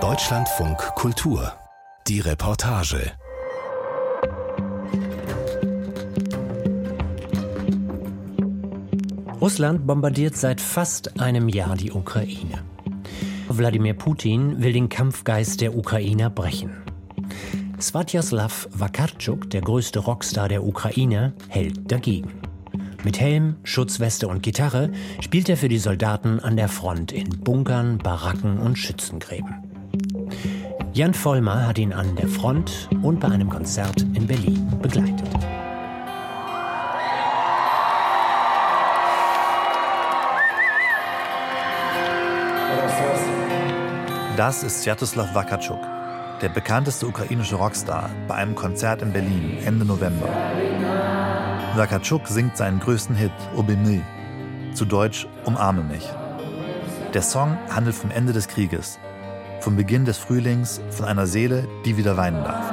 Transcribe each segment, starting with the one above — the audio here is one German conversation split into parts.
Deutschlandfunk Kultur. Die Reportage. Russland bombardiert seit fast einem Jahr die Ukraine. Wladimir Putin will den Kampfgeist der Ukrainer brechen. Svatoslav Vakarchuk, der größte Rockstar der Ukraine, hält dagegen. Mit Helm, Schutzweste und Gitarre spielt er für die Soldaten an der Front in Bunkern, Baracken und Schützengräben. Jan Vollmer hat ihn an der Front und bei einem Konzert in Berlin begleitet. Das ist Sviatoslav Vakarchuk, der bekannteste ukrainische Rockstar, bei einem Konzert in Berlin Ende November. Vakarchuk singt seinen größten Hit, Obimy, zu Deutsch Umarme mich. Der Song handelt vom Ende des Krieges, vom Beginn des Frühlings, von einer Seele, die wieder weinen darf.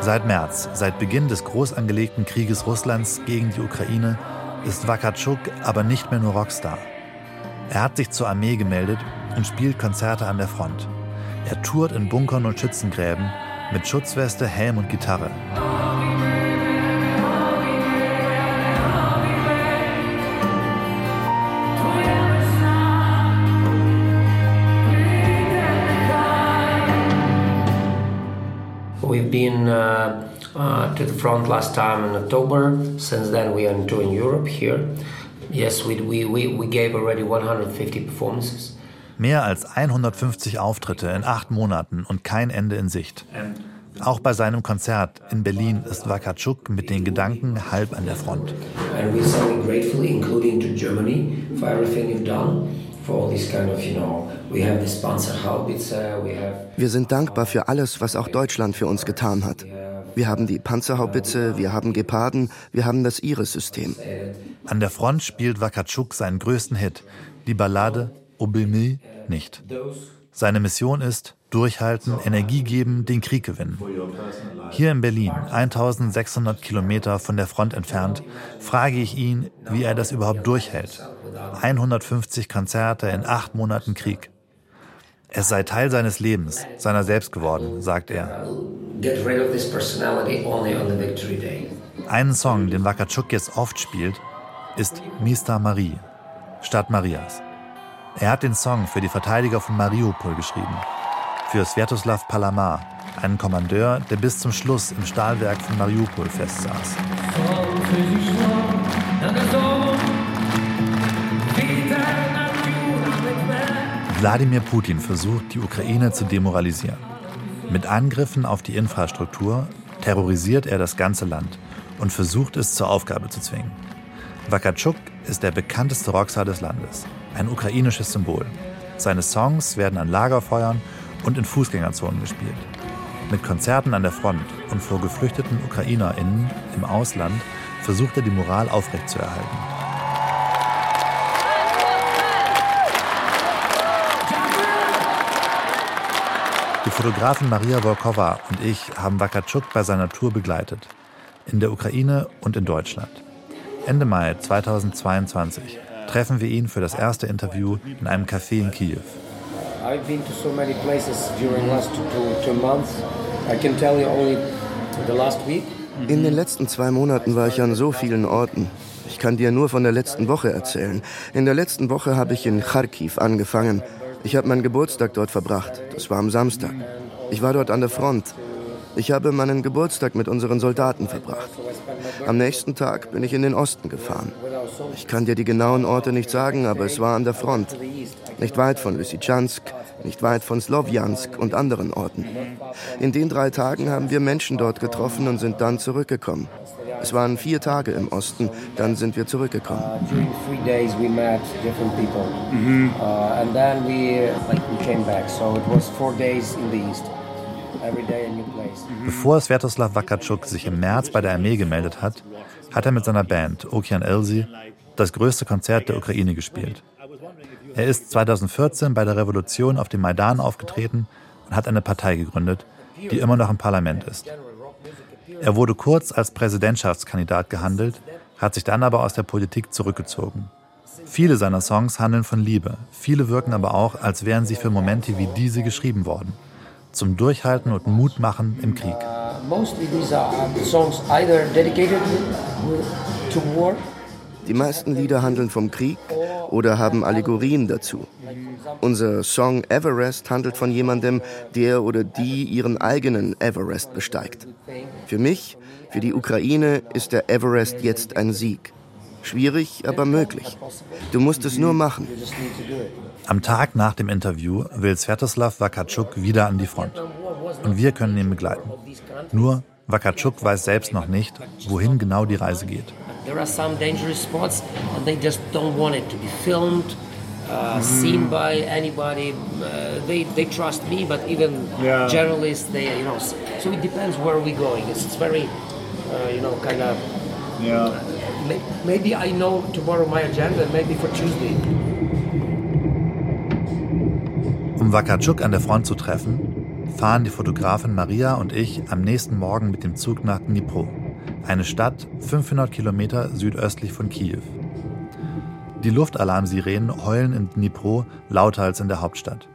Seit März, seit Beginn des groß angelegten Krieges Russlands gegen die Ukraine, ist Vakarchuk aber nicht mehr nur Rockstar. Er hat sich zur Armee gemeldet und spielt Konzerte an der Front. Er tourt in Bunkern und Schützengräben mit Schutzweste, Helm und Gitarre. We've been uh, uh, to the front last time in October. Since then, we are touring Europe here. Yes, we, we, we, gave already 150 performances. Mehr als 150 Auftritte in acht Monaten und kein Ende in Sicht. Auch bei seinem Konzert in Berlin ist Wakarczuk mit den Gedanken halb an der Front. And we're so gratefully, including to Germany, for everything you've done. Wir sind dankbar für alles, was auch Deutschland für uns getan hat. Wir haben die Panzerhaubitze, wir haben Geparden, wir haben das Iris-System. An der Front spielt Wakarczuk seinen größten Hit, die Ballade Obelmi nicht. Seine Mission ist, durchhalten, Energie geben, den Krieg gewinnen. Hier in Berlin, 1600 Kilometer von der Front entfernt, frage ich ihn, wie er das überhaupt durchhält. 150 Konzerte in acht Monaten Krieg. Es sei Teil seines Lebens, seiner selbst geworden, sagt er. Einen Song, den Wakatschuk jetzt oft spielt, ist Mista Marie, Stadt Marias. Er hat den Song für die Verteidiger von Mariupol geschrieben, für Sviatoslav Palamar, einen Kommandeur, der bis zum Schluss im Stahlwerk von Mariupol festsaß. Wladimir Putin versucht, die Ukraine zu demoralisieren. Mit Angriffen auf die Infrastruktur terrorisiert er das ganze Land und versucht es zur Aufgabe zu zwingen. Wakatschuk ist der bekannteste Rockstar des Landes, ein ukrainisches Symbol. Seine Songs werden an Lagerfeuern und in Fußgängerzonen gespielt. Mit Konzerten an der Front und vor geflüchteten UkrainerInnen im Ausland versucht er die Moral aufrechtzuerhalten. Die Fotografin Maria Volkova und ich haben Wakatschuk bei seiner Tour begleitet. In der Ukraine und in Deutschland. Ende Mai 2022 treffen wir ihn für das erste Interview in einem Café in Kiew. I've been to so many places during last two, two months. I can tell you only the last week. In den letzten zwei Monaten war ich an so vielen Orten. Ich kann dir nur von der letzten Woche erzählen. In der letzten Woche habe ich in Kharkiv angefangen. Ich habe meinen Geburtstag dort verbracht. Das war am Samstag. Ich war dort an der Front. Ich habe meinen Geburtstag mit unseren Soldaten verbracht. Am nächsten Tag bin ich in den Osten gefahren. Ich kann dir die genauen Orte nicht sagen, aber es war an der Front. Nicht weit von Lysychansk, nicht weit von Slovjansk und anderen Orten. In den drei Tagen haben wir Menschen dort getroffen und sind dann zurückgekommen. Es waren vier Tage im Osten, dann sind wir zurückgekommen. Mhm. Bevor Sviatoslav Wakatschuk sich im März bei der Armee gemeldet hat, hat er mit seiner Band Okian Elsi das größte Konzert der Ukraine gespielt. Er ist 2014 bei der Revolution auf dem Maidan aufgetreten und hat eine Partei gegründet, die immer noch im Parlament ist. Er wurde kurz als Präsidentschaftskandidat gehandelt, hat sich dann aber aus der Politik zurückgezogen. Viele seiner Songs handeln von Liebe, viele wirken aber auch, als wären sie für Momente wie diese geschrieben worden. Zum Durchhalten und Mut machen im Krieg. Die meisten Lieder handeln vom Krieg oder haben Allegorien dazu. Unser Song Everest handelt von jemandem, der oder die ihren eigenen Everest besteigt. Für mich, für die Ukraine ist der Everest jetzt ein Sieg. Schwierig, aber möglich. Du musst es nur machen. Am Tag nach dem Interview will Svetoslav Wakatschuk wieder an die Front. Und wir können ihn begleiten. Nur Wakatschuk weiß selbst noch nicht, wohin genau die Reise geht. There are some dangerous spots and they just don't want it to be filmed. Uh, seen by anybody. Uh, they they trust me, but even yeah. journalists, they you know. So it depends where we're going. It's, it's very, uh, you know, kind of. Yeah. maybe I know tomorrow my agenda, maybe for Tuesday. Um Wakatschuk an der Front zu treffen, fahren die Fotografin Maria und ich am nächsten Morgen mit dem Zug nach Dnipro, eine Stadt 500 Kilometer südöstlich von Kiew. Die Luftalarmsirenen heulen in Dnipro lauter als in der Hauptstadt.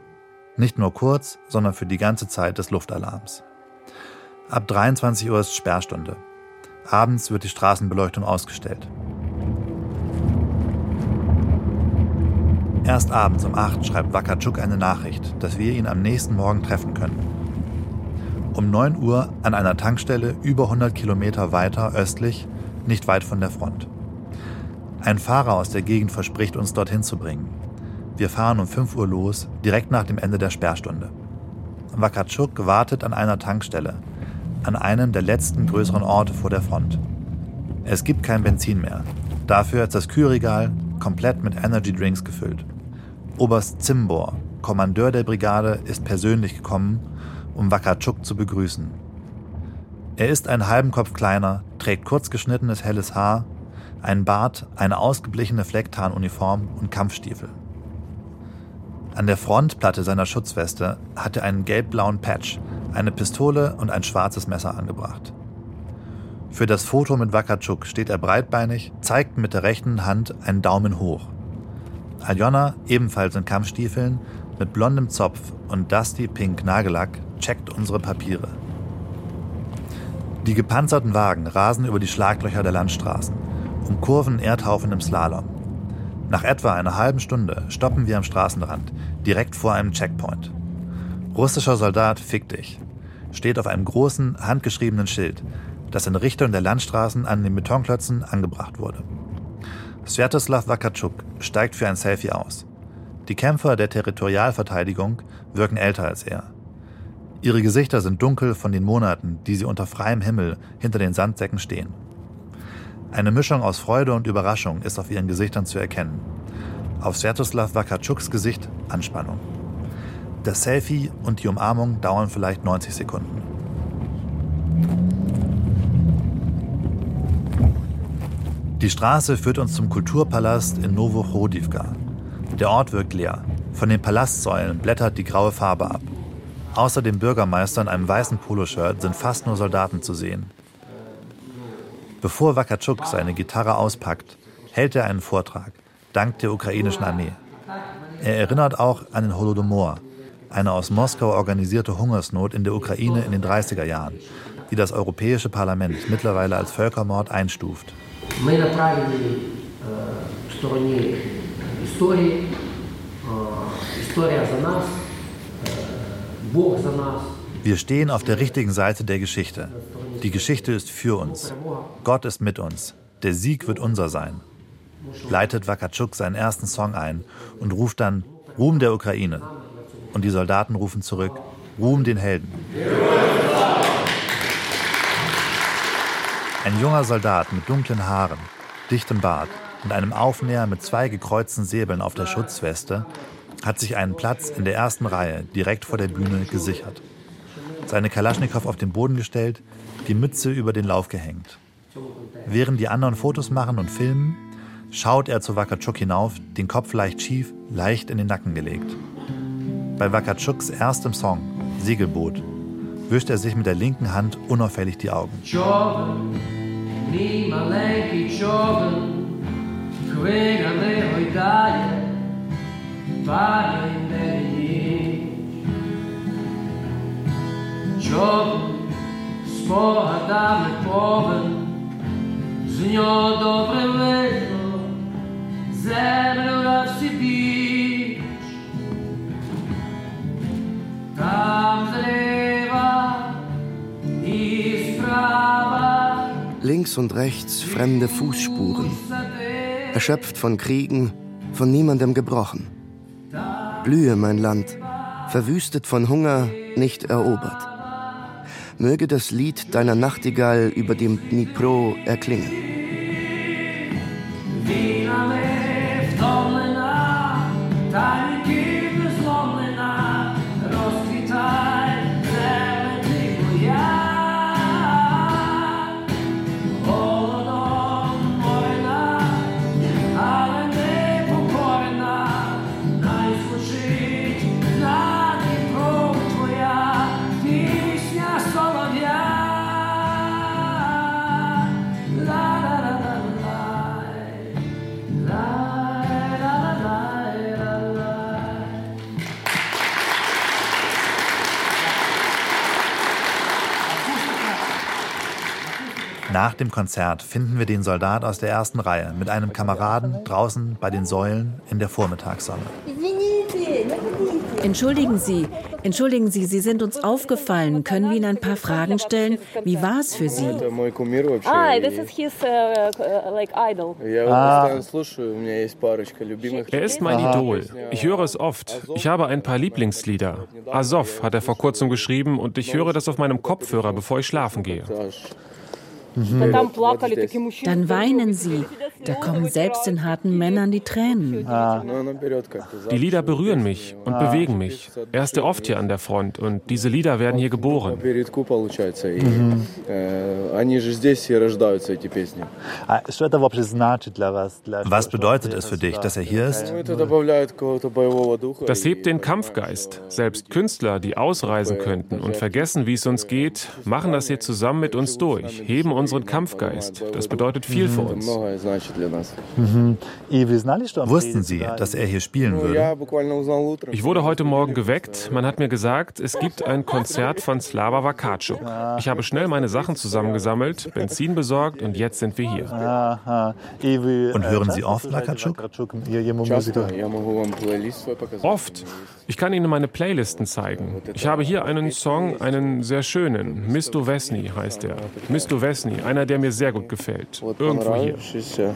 Nicht nur kurz, sondern für die ganze Zeit des Luftalarms. Ab 23 Uhr ist Sperrstunde. Abends wird die Straßenbeleuchtung ausgestellt. Erst abends um 8 schreibt Wakatschuk eine Nachricht, dass wir ihn am nächsten Morgen treffen können. Um 9 Uhr an einer Tankstelle über 100 Kilometer weiter östlich, nicht weit von der Front. Ein Fahrer aus der Gegend verspricht uns dorthin zu bringen. Wir fahren um 5 Uhr los, direkt nach dem Ende der Sperrstunde. Wakatschuk wartet an einer Tankstelle, an einem der letzten größeren Orte vor der Front. Es gibt kein Benzin mehr. Dafür ist das Kühlregal komplett mit Energy Drinks gefüllt. Oberst Zimbor, Kommandeur der Brigade, ist persönlich gekommen, um Wakatschuk zu begrüßen. Er ist einen halben Kopf kleiner, trägt kurz geschnittenes helles Haar einen Bart, eine ausgeblichene Flecktarnuniform und Kampfstiefel. An der Frontplatte seiner Schutzweste hat er einen gelb-blauen Patch, eine Pistole und ein schwarzes Messer angebracht. Für das Foto mit Wakatschuk steht er breitbeinig, zeigt mit der rechten Hand einen Daumen hoch. Aljona, ebenfalls in Kampfstiefeln, mit blondem Zopf und Dusty Pink Nagellack, checkt unsere Papiere. Die gepanzerten Wagen rasen über die Schlaglöcher der Landstraßen umkurven Erdhaufen im Slalom. Nach etwa einer halben Stunde stoppen wir am Straßenrand, direkt vor einem Checkpoint. Russischer Soldat fick dich steht auf einem großen, handgeschriebenen Schild, das in Richtung der Landstraßen an den Betonklötzen angebracht wurde. Svetoslav Wakatschuk steigt für ein Selfie aus. Die Kämpfer der Territorialverteidigung wirken älter als er. Ihre Gesichter sind dunkel von den Monaten, die sie unter freiem Himmel hinter den Sandsäcken stehen. Eine Mischung aus Freude und Überraschung ist auf ihren Gesichtern zu erkennen. Auf Svetoslav Wakatschuks Gesicht Anspannung. Das Selfie und die Umarmung dauern vielleicht 90 Sekunden. Die Straße führt uns zum Kulturpalast in Novochodivka. Der Ort wirkt leer. Von den Palastsäulen blättert die graue Farbe ab. Außer dem Bürgermeister in einem weißen Poloshirt sind fast nur Soldaten zu sehen. Bevor Wakatschuk seine Gitarre auspackt, hält er einen Vortrag, dank der ukrainischen Armee. Er erinnert auch an den Holodomor, eine aus Moskau organisierte Hungersnot in der Ukraine in den 30er Jahren, die das Europäische Parlament mittlerweile als Völkermord einstuft. Wir stehen auf der richtigen Seite der Geschichte. Die Geschichte ist für uns. Gott ist mit uns. Der Sieg wird unser sein. Leitet Wakatschuk seinen ersten Song ein und ruft dann Ruhm der Ukraine. Und die Soldaten rufen zurück Ruhm den Helden. Ein junger Soldat mit dunklen Haaren, dichtem Bart und einem Aufnäher mit zwei gekreuzten Säbeln auf der Schutzweste hat sich einen Platz in der ersten Reihe direkt vor der Bühne gesichert. Seine Kalaschnikow auf den Boden gestellt, die Mütze über den Lauf gehängt. Während die anderen Fotos machen und filmen, schaut er zu Wakatschuk hinauf, den Kopf leicht schief, leicht in den Nacken gelegt. Bei Wakatschuks erstem Song, Segelboot, wischt er sich mit der linken Hand unauffällig die Augen. Jordan, Spogadały połowę z nią dobre łyżo zemrą na wsibicz. Tam zlewa i sprawa. Links und rechts fremde Fußspuren, erschöpft von Kriegen, von niemandem gebrochen. Blühe mein Land, verwüstet von Hunger, nicht erobert möge das Lied deiner Nachtigall über dem Dnipro erklingen. Wie Nach dem Konzert finden wir den Soldat aus der ersten Reihe mit einem Kameraden draußen bei den Säulen in der Vormittagssonne. Entschuldigen Sie, entschuldigen Sie, Sie sind uns aufgefallen. Können wir Ihnen ein paar Fragen stellen? Wie war es für Sie? Ah, this is his uh, uh, like idol. Er ist mein Idol. Ich höre es oft. Ich habe ein paar Lieblingslieder. Azov hat er vor kurzem geschrieben und ich höre das auf meinem Kopfhörer, bevor ich schlafen gehe. Dann weinen Sie. Da kommen selbst den harten Männern die Tränen. Die Lieder berühren mich und bewegen mich. Er ist ja oft hier an der Front und diese Lieder werden hier geboren. Was bedeutet es für dich, dass er hier ist? Das hebt den Kampfgeist. Selbst Künstler, die ausreisen könnten und vergessen, wie es uns geht, machen das hier zusammen mit uns durch, heben unseren Kampfgeist. Das bedeutet viel für uns. Wussten Sie, dass er hier spielen würde? Ich wurde heute Morgen geweckt. Man hat mir gesagt, es gibt ein Konzert von Slava Vakarczuk. Ich habe schnell meine Sachen zusammengesammelt, Benzin besorgt und jetzt sind wir hier. Und hören Sie oft Lakatschuk? Oft. Ich kann Ihnen meine Playlisten zeigen. Ich habe hier einen Song, einen sehr schönen. Misto Vesni heißt er. Misto Vesni, einer, der mir sehr gut gefällt. Irgendwo hier.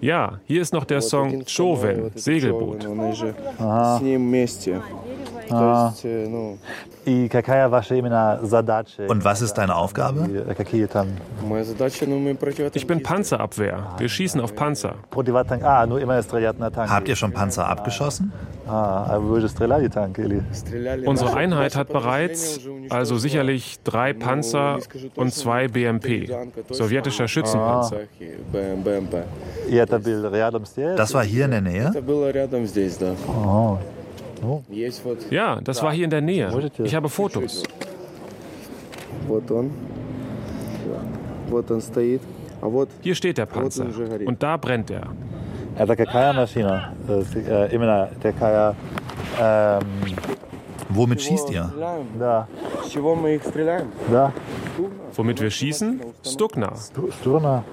Ja, hier ist noch der Song Choven, Segelboot. Und was ist deine Aufgabe? Ich bin Panzerabwehr. Wir schießen auf Panzer. Habt ihr schon Panzer abgeschossen? Unsere Einheit hat bereits, also sicherlich drei Panzer und zwei BMP, sowjetischer Schützenpanzer. Das war hier in der Nähe? Ja, das war hier in der Nähe. Ich habe Fotos. Hier steht der Panzer. und da brennt er. Womit schießt ihr? Womit wir schießen? Stukna. Stukna.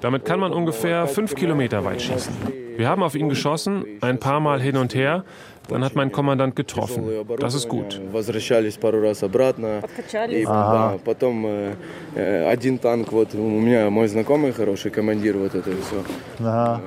Damit kann man ungefähr fünf Kilometer weit schießen. Wir haben auf ihn geschossen, ein paar Mal hin und her. Dann hat mein Kommandant getroffen. Das ist gut. Aha. Aha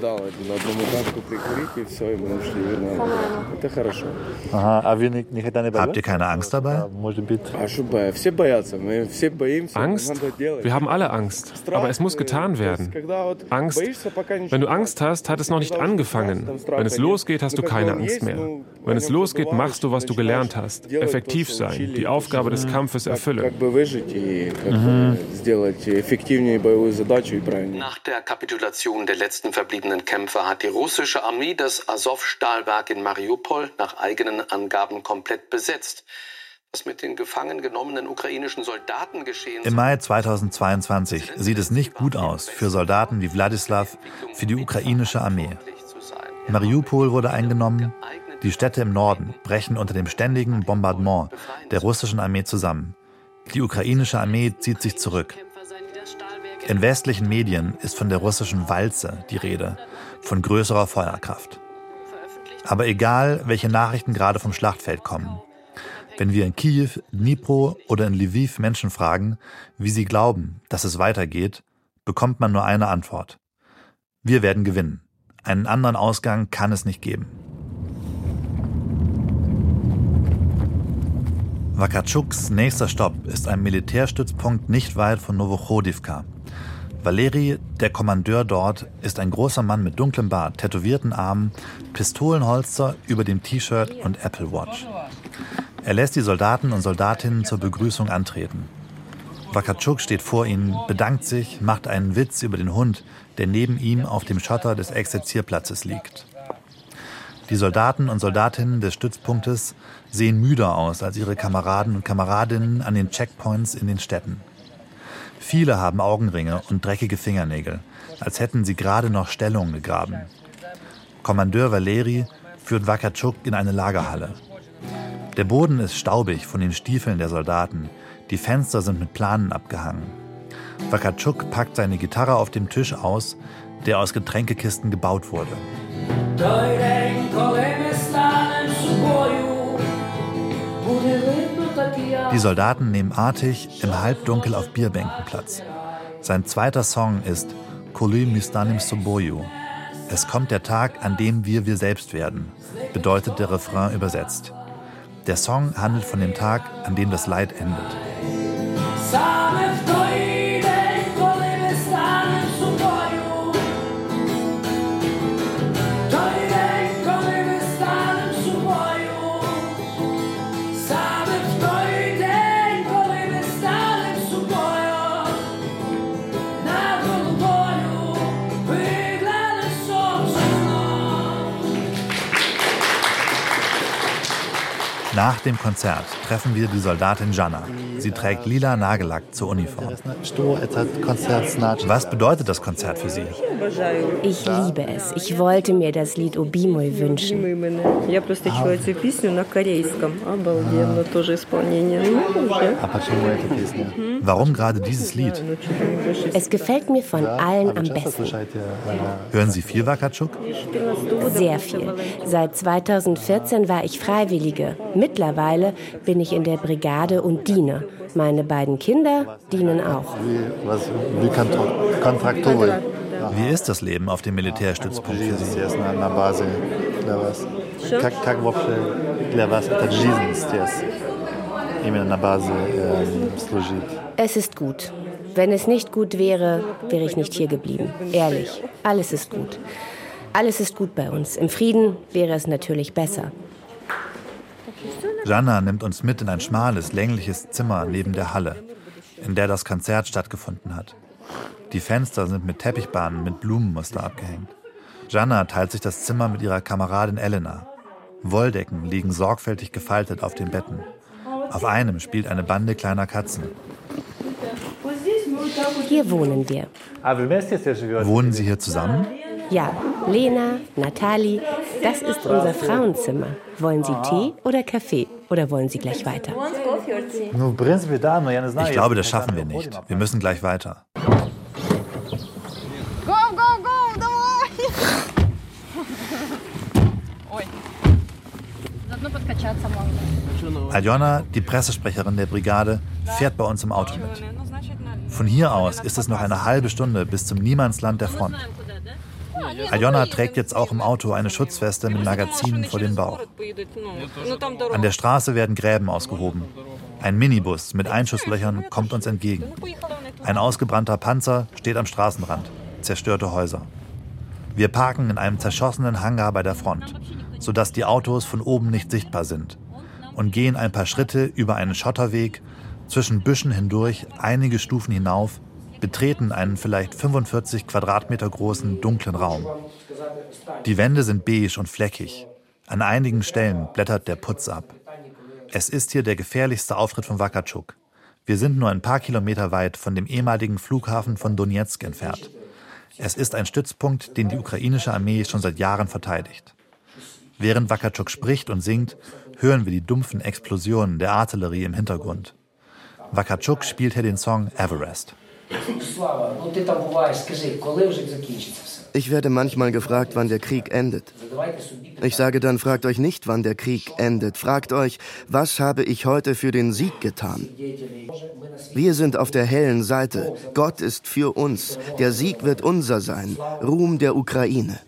Потом э, э, один танк, вот у меня мой знакомый хороший командир вот это все. Ага. Ну, дал один одному танку прикурить и все, и мы ушли. нормально. Это хорошо. Ага. А вы не, никогда не Habt ihr keine Angst dabei? Может быть. А что боя? Все боятся, мы все боимся. Angst? Надо делать. Wir haben alle Angst. Aber es muss getan werden. Angst? Wenn du Angst hast, hat es noch nicht angefangen. Wenn es losgeht, losgeht, hast du keine Angst mehr. Wenn es losgeht, machst du, was du gelernt hast. Effektiv sein, die Aufgabe des Kampfes erfüllen. Nach der Kapitulation der letzten verbliebenen Kämpfer hat die russische Armee das Azov-Stahlwerk in Mariupol nach eigenen Angaben komplett besetzt. Was mit den gefangen genommenen ukrainischen Soldaten geschehen Im Mai 2022 sieht es nicht gut aus für Soldaten wie Wladislav, für die ukrainische Armee. Mariupol wurde eingenommen, die Städte im Norden brechen unter dem ständigen Bombardement der russischen Armee zusammen. Die ukrainische Armee zieht sich zurück. In westlichen Medien ist von der russischen Walze die Rede, von größerer Feuerkraft. Aber egal, welche Nachrichten gerade vom Schlachtfeld kommen, wenn wir in Kiew, Dnipro oder in Lviv Menschen fragen, wie sie glauben, dass es weitergeht, bekommt man nur eine Antwort. Wir werden gewinnen. Einen anderen Ausgang kann es nicht geben. Wakatschuks nächster Stopp ist ein Militärstützpunkt nicht weit von Novochodivka. Valeri, der Kommandeur dort, ist ein großer Mann mit dunklem Bart, tätowierten Armen, Pistolenholster über dem T-Shirt und Apple Watch. Er lässt die Soldaten und Soldatinnen zur Begrüßung antreten. Wakatschuk steht vor ihnen, bedankt sich, macht einen Witz über den Hund, der neben ihm auf dem Schotter des Exerzierplatzes liegt. Die Soldaten und Soldatinnen des Stützpunktes sehen müder aus als ihre Kameraden und Kameradinnen an den Checkpoints in den Städten. Viele haben Augenringe und dreckige Fingernägel, als hätten sie gerade noch Stellung gegraben. Kommandeur Valeri führt Wakatschuk in eine Lagerhalle. Der Boden ist staubig von den Stiefeln der Soldaten. Die Fenster sind mit Planen abgehangen. Wakatschuk packt seine Gitarre auf dem Tisch aus, der aus Getränkekisten gebaut wurde. Die Soldaten nehmen artig im Halbdunkel auf Bierbänken Platz. Sein zweiter Song ist Koly Mistanim Soboyu. Es kommt der Tag, an dem wir wir selbst werden, bedeutet der Refrain übersetzt. Der Song handelt von dem Tag, an dem das Leid endet. Nach dem Konzert treffen wir die Soldatin Jana. Sie trägt lila Nagellack zur Uniform. Was bedeutet das Konzert für Sie? Ich liebe es. Ich wollte mir das Lied Obimoy wünschen. Warum gerade dieses Lied? Es gefällt mir von allen am besten. Hören Sie viel Wakatschuk? Sehr viel. Seit 2014 war ich Freiwillige. Mittlerweile bin ich in der Brigade und diene. Meine beiden Kinder dienen auch. Wie ist das Leben auf dem Militärstützpunkt für Sie? Es ist gut. Wenn es nicht gut wäre, wäre ich nicht hier geblieben. Ehrlich, alles ist gut. Alles ist gut bei uns. Im Frieden wäre es natürlich besser. Jana nimmt uns mit in ein schmales, längliches Zimmer neben der Halle, in der das Konzert stattgefunden hat. Die Fenster sind mit Teppichbahnen mit Blumenmuster abgehängt. Jana teilt sich das Zimmer mit ihrer Kameradin Elena. Wolldecken liegen sorgfältig gefaltet auf den Betten. Auf einem spielt eine Bande kleiner Katzen. Hier wohnen wir. Wohnen Sie hier zusammen? Ja, Lena, Natali, das ist unser Frauenzimmer. Wollen Sie Tee oder Kaffee? Oder wollen Sie gleich weiter? Ich glaube, das schaffen wir nicht. Wir müssen gleich weiter. Aljona, die Pressesprecherin der Brigade, fährt bei uns im Auto mit. Von hier aus ist es noch eine halbe Stunde bis zum Niemandsland der Front. Aljona trägt jetzt auch im Auto eine Schutzweste mit Magazinen vor dem Bauch. An der Straße werden Gräben ausgehoben. Ein Minibus mit Einschusslöchern kommt uns entgegen. Ein ausgebrannter Panzer steht am Straßenrand. Zerstörte Häuser. Wir parken in einem zerschossenen Hangar bei der Front. sodass die Autos von oben nicht sichtbar sind, und gehen ein paar Schritte über einen Schotterweg, zwischen Büschen hindurch, einige Stufen hinauf, betreten einen vielleicht 45 Quadratmeter großen dunklen Raum. Die Wände sind beige und fleckig. An einigen Stellen blättert der Putz ab. Es ist hier der gefährlichste Auftritt von Wakatschuk. Wir sind nur ein paar Kilometer weit von dem ehemaligen Flughafen von Donetsk entfernt. Es ist ein Stützpunkt, den die ukrainische Armee schon seit Jahren verteidigt. Während Wakatschuk spricht und singt, hören wir die dumpfen Explosionen der Artillerie im Hintergrund. Wakatschuk spielt hier den Song Everest. Ich werde manchmal gefragt, wann der Krieg endet. Ich sage dann, fragt euch nicht, wann der Krieg endet. Fragt euch, was habe ich heute für den Sieg getan? Wir sind auf der hellen Seite. Gott ist für uns. Der Sieg wird unser sein. Ruhm der Ukraine.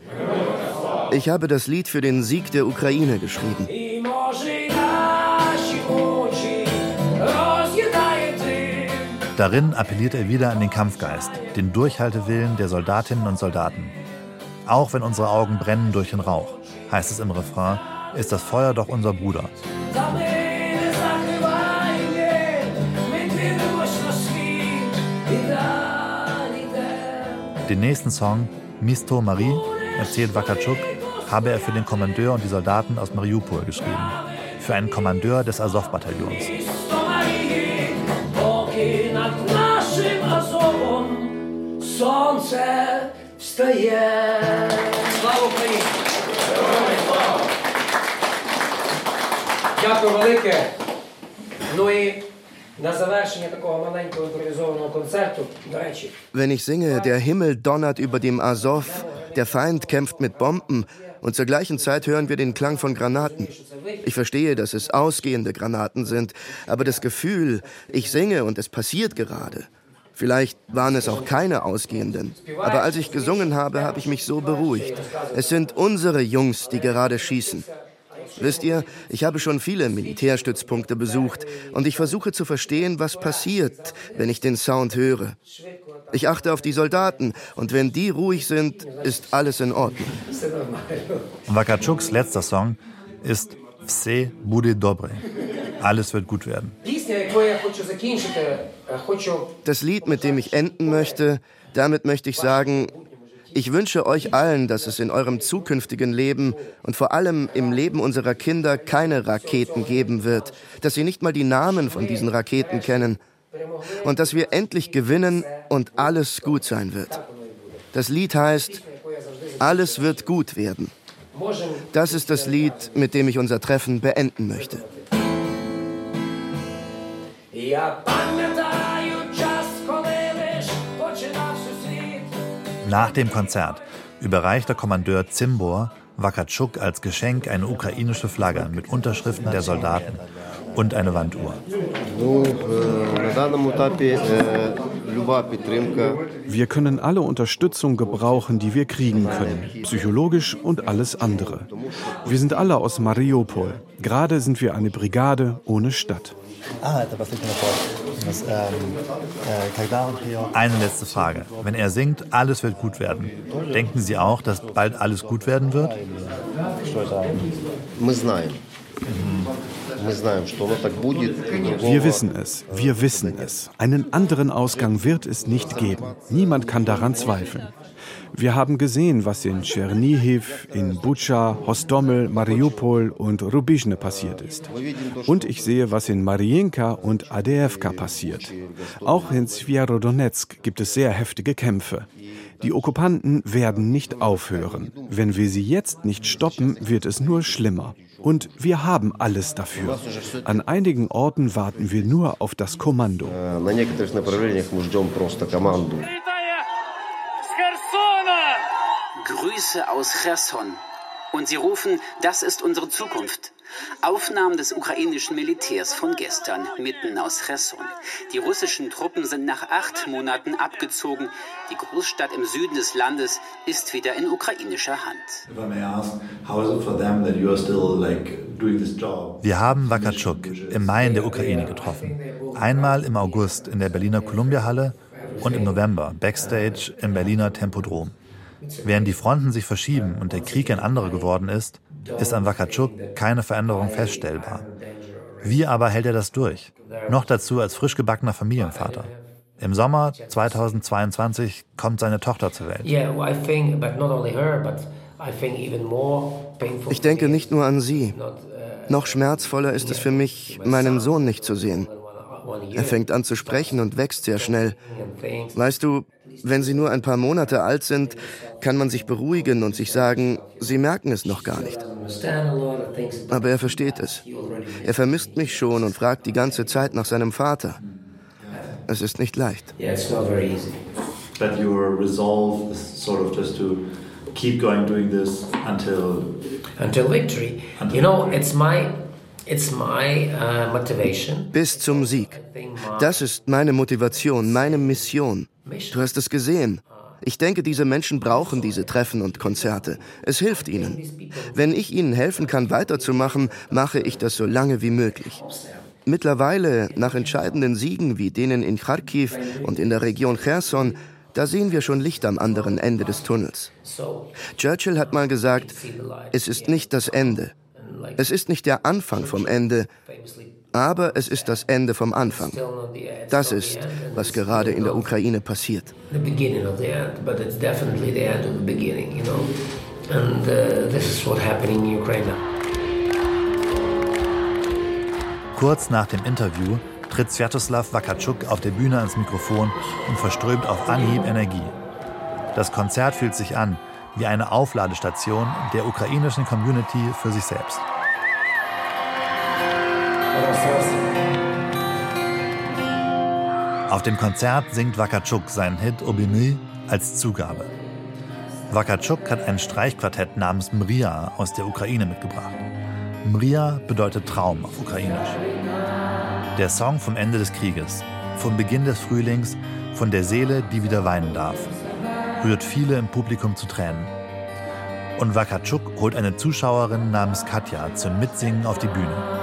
Ich habe das Lied für den Sieg der Ukraine geschrieben. Darin appelliert er wieder an den Kampfgeist, den Durchhaltewillen der Soldatinnen und Soldaten. Auch wenn unsere Augen brennen durch den Rauch, heißt es im Refrain, ist das Feuer doch unser Bruder. Den nächsten Song, Misto Marie, erzählt Wakatschuk, habe er für den Kommandeur und die Soldaten aus Mariupol geschrieben. Für einen Kommandeur des Azov-Bataillons. Дякую велике. Ну і на завершення такого маленького імпровізованого концерту, до речі, Wenn ich singe, der Himmel donnert über dem Azov, der Feind kämpft mit Bomben und zur gleichen Zeit hören wir den Klang von Granaten. Ich verstehe, dass es ausgehende Granaten sind, aber das Gefühl, ich singe und es passiert gerade. Vielleicht waren es auch keine ausgehenden. Aber als ich gesungen habe, habe ich mich so beruhigt. Es sind unsere Jungs, die gerade schießen. Wisst ihr, ich habe schon viele Militärstützpunkte besucht und ich versuche zu verstehen, was passiert, wenn ich den Sound höre. Ich achte auf die Soldaten und wenn die ruhig sind, ist alles in Ordnung. Wakatschuks letzter Song ist Vse bude dobre. Alles wird gut werden. пісня, якою я хочу закінчити, е, хочу Das Lied, mit dem ich enden möchte, damit möchte ich sagen, ich wünsche euch allen, dass es in eurem zukünftigen Leben und vor allem im Leben unserer Kinder keine Raketen geben wird, dass sie nicht mal die Namen von diesen Raketen kennen und dass wir endlich gewinnen und alles gut sein wird. Das Lied heißt, alles wird gut werden. Das ist das Lied, mit dem ich unser Treffen beenden möchte. Nach dem Konzert überreicht der Kommandeur Zimbor Wakatschuk als Geschenk eine ukrainische Flagge mit Unterschriften der Soldaten und eine Wanduhr. Wir können alle Unterstützung gebrauchen, die wir kriegen können, psychologisch und alles andere. Wir sind alle aus Mariupol. Gerade sind wir eine Brigade ohne Stadt. Eine letzte Frage. Wenn er singt, alles wird gut werden. Denken Sie auch, dass bald alles gut werden wird? Mhm. Wir wissen es, wir wissen es. Einen anderen Ausgang wird es nicht geben. Niemand kann daran zweifeln. Wir haben gesehen, was in Tschernihiv, in Butscha, Hostomel, Mariupol und Rubizhne passiert ist. Und ich sehe, was in Mariinka und Adevka passiert. Auch in Svierodonetsk gibt es sehr heftige Kämpfe. Die Okkupanten werden nicht aufhören. Wenn wir sie jetzt nicht stoppen, wird es nur schlimmer. Und wir haben alles dafür. An einigen Orten warten wir nur auf das Kommando. Grüße aus Cherson. Und sie rufen, das ist unsere Zukunft. Aufnahmen des ukrainischen Militärs von gestern, mitten aus Cherson. Die russischen Truppen sind nach acht Monaten abgezogen. Die Großstadt im Süden des Landes ist wieder in ukrainischer Hand. Wir haben Wakatschuk im Mai in der Ukraine getroffen. Einmal im August in der Berliner Columbia-Halle und im November backstage im Berliner Tempodrom. Während die Fronten sich verschieben und der Krieg ein anderer geworden ist, ist an Wakatschuk keine Veränderung feststellbar. Wie aber hält er das durch? Noch dazu als frisch gebackener Familienvater. Im Sommer 2022 kommt seine Tochter zur Welt. Ich denke nicht nur an sie. Noch schmerzvoller ist es für mich, meinen Sohn nicht zu sehen. Er fängt an zu sprechen und wächst sehr schnell. Weißt du, wenn sie nur ein paar Monate alt sind, kann man sich beruhigen und sich sagen, sie merken es noch gar nicht. Aber er versteht es. Er vermisst mich schon und fragt die ganze Zeit nach seinem Vater. Es ist nicht leicht. But your resolve is sort of just to keep going doing this until until victory. You know, it's my uh. Bis zum Sieg. Das ist meine Motivation, meine Mission. Du hast es gesehen. Ich denke, diese Menschen brauchen diese Treffen und Konzerte. Es hilft ihnen. Wenn ich ihnen helfen kann, weiterzumachen, mache ich das so lange wie möglich. Mittlerweile, nach entscheidenden Siegen wie denen in Kharkiv und in der Region Cherson, da sehen wir schon Licht am anderen Ende des Tunnels. Churchill hat mal gesagt, es ist nicht das Ende. Es ist nicht der Anfang vom Ende, aber es ist das Ende vom Anfang. Das ist, was gerade in der Ukraine passiert. Kurz nach dem Interview tritt Sviatoslav Wakatschuk auf der Bühne ans Mikrofon und verströmt auf Anhieb Energie. Das Konzert fühlt sich an wie eine Aufladestation der ukrainischen Community für sich selbst. Auf dem Konzert singt Wakatschuk seinen Hit Obimy als Zugabe. Wakatschuk hat ein Streichquartett namens Mria aus der Ukraine mitgebracht. Mria bedeutet Traum auf Ukrainisch. Der Song vom Ende des Krieges, vom Beginn des Frühlings, von der Seele, die wieder weinen darf, rührt viele im Publikum zu Tränen. Und Wakatschuk holt eine Zuschauerin namens Katja zum Mitsingen auf die Bühne.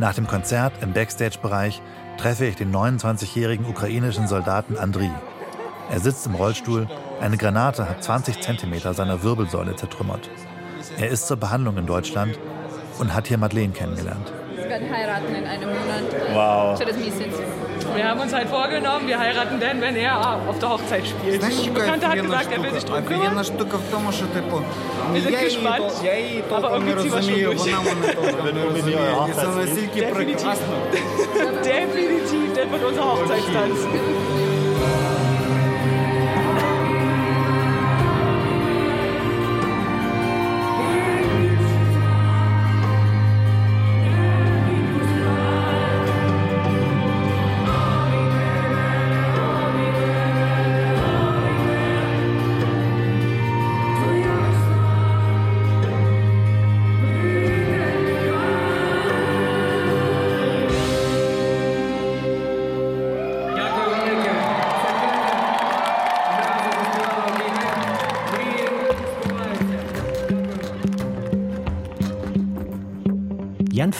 Nach dem Konzert im Backstage-Bereich treffe ich den 29-jährigen ukrainischen Soldaten Andriy. Er sitzt im Rollstuhl, eine Granate hat 20 Zentimeter seiner Wirbelsäule zertrümmert. Er ist zur Behandlung in Deutschland und hat hier Madeleine kennengelernt. Wir werden heiraten in einem Monat. Wow. Wir haben uns halt vorgenommen, wir heiraten dann, wenn er auf der Hochzeit spielt. Die Bekannte hat gesagt, er will sich drum kümmern. Wir sind gespannt, aber irgendwie ziehen wir schon durch. Definitiv. Definitiv, der wird unser Hochzeitstanz.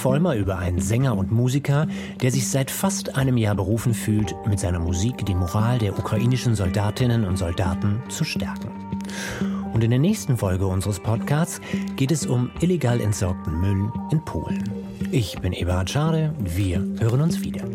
Vollmer über einen Sänger und Musiker, der sich seit fast einem Jahr berufen fühlt, mit seiner Musik die Moral der ukrainischen Soldatinnen und Soldaten zu stärken. Und in der nächsten Folge unseres Podcasts geht es um illegal entsorgten Müll in Polen. Ich bin Eberhard Schade, wir hören uns wieder.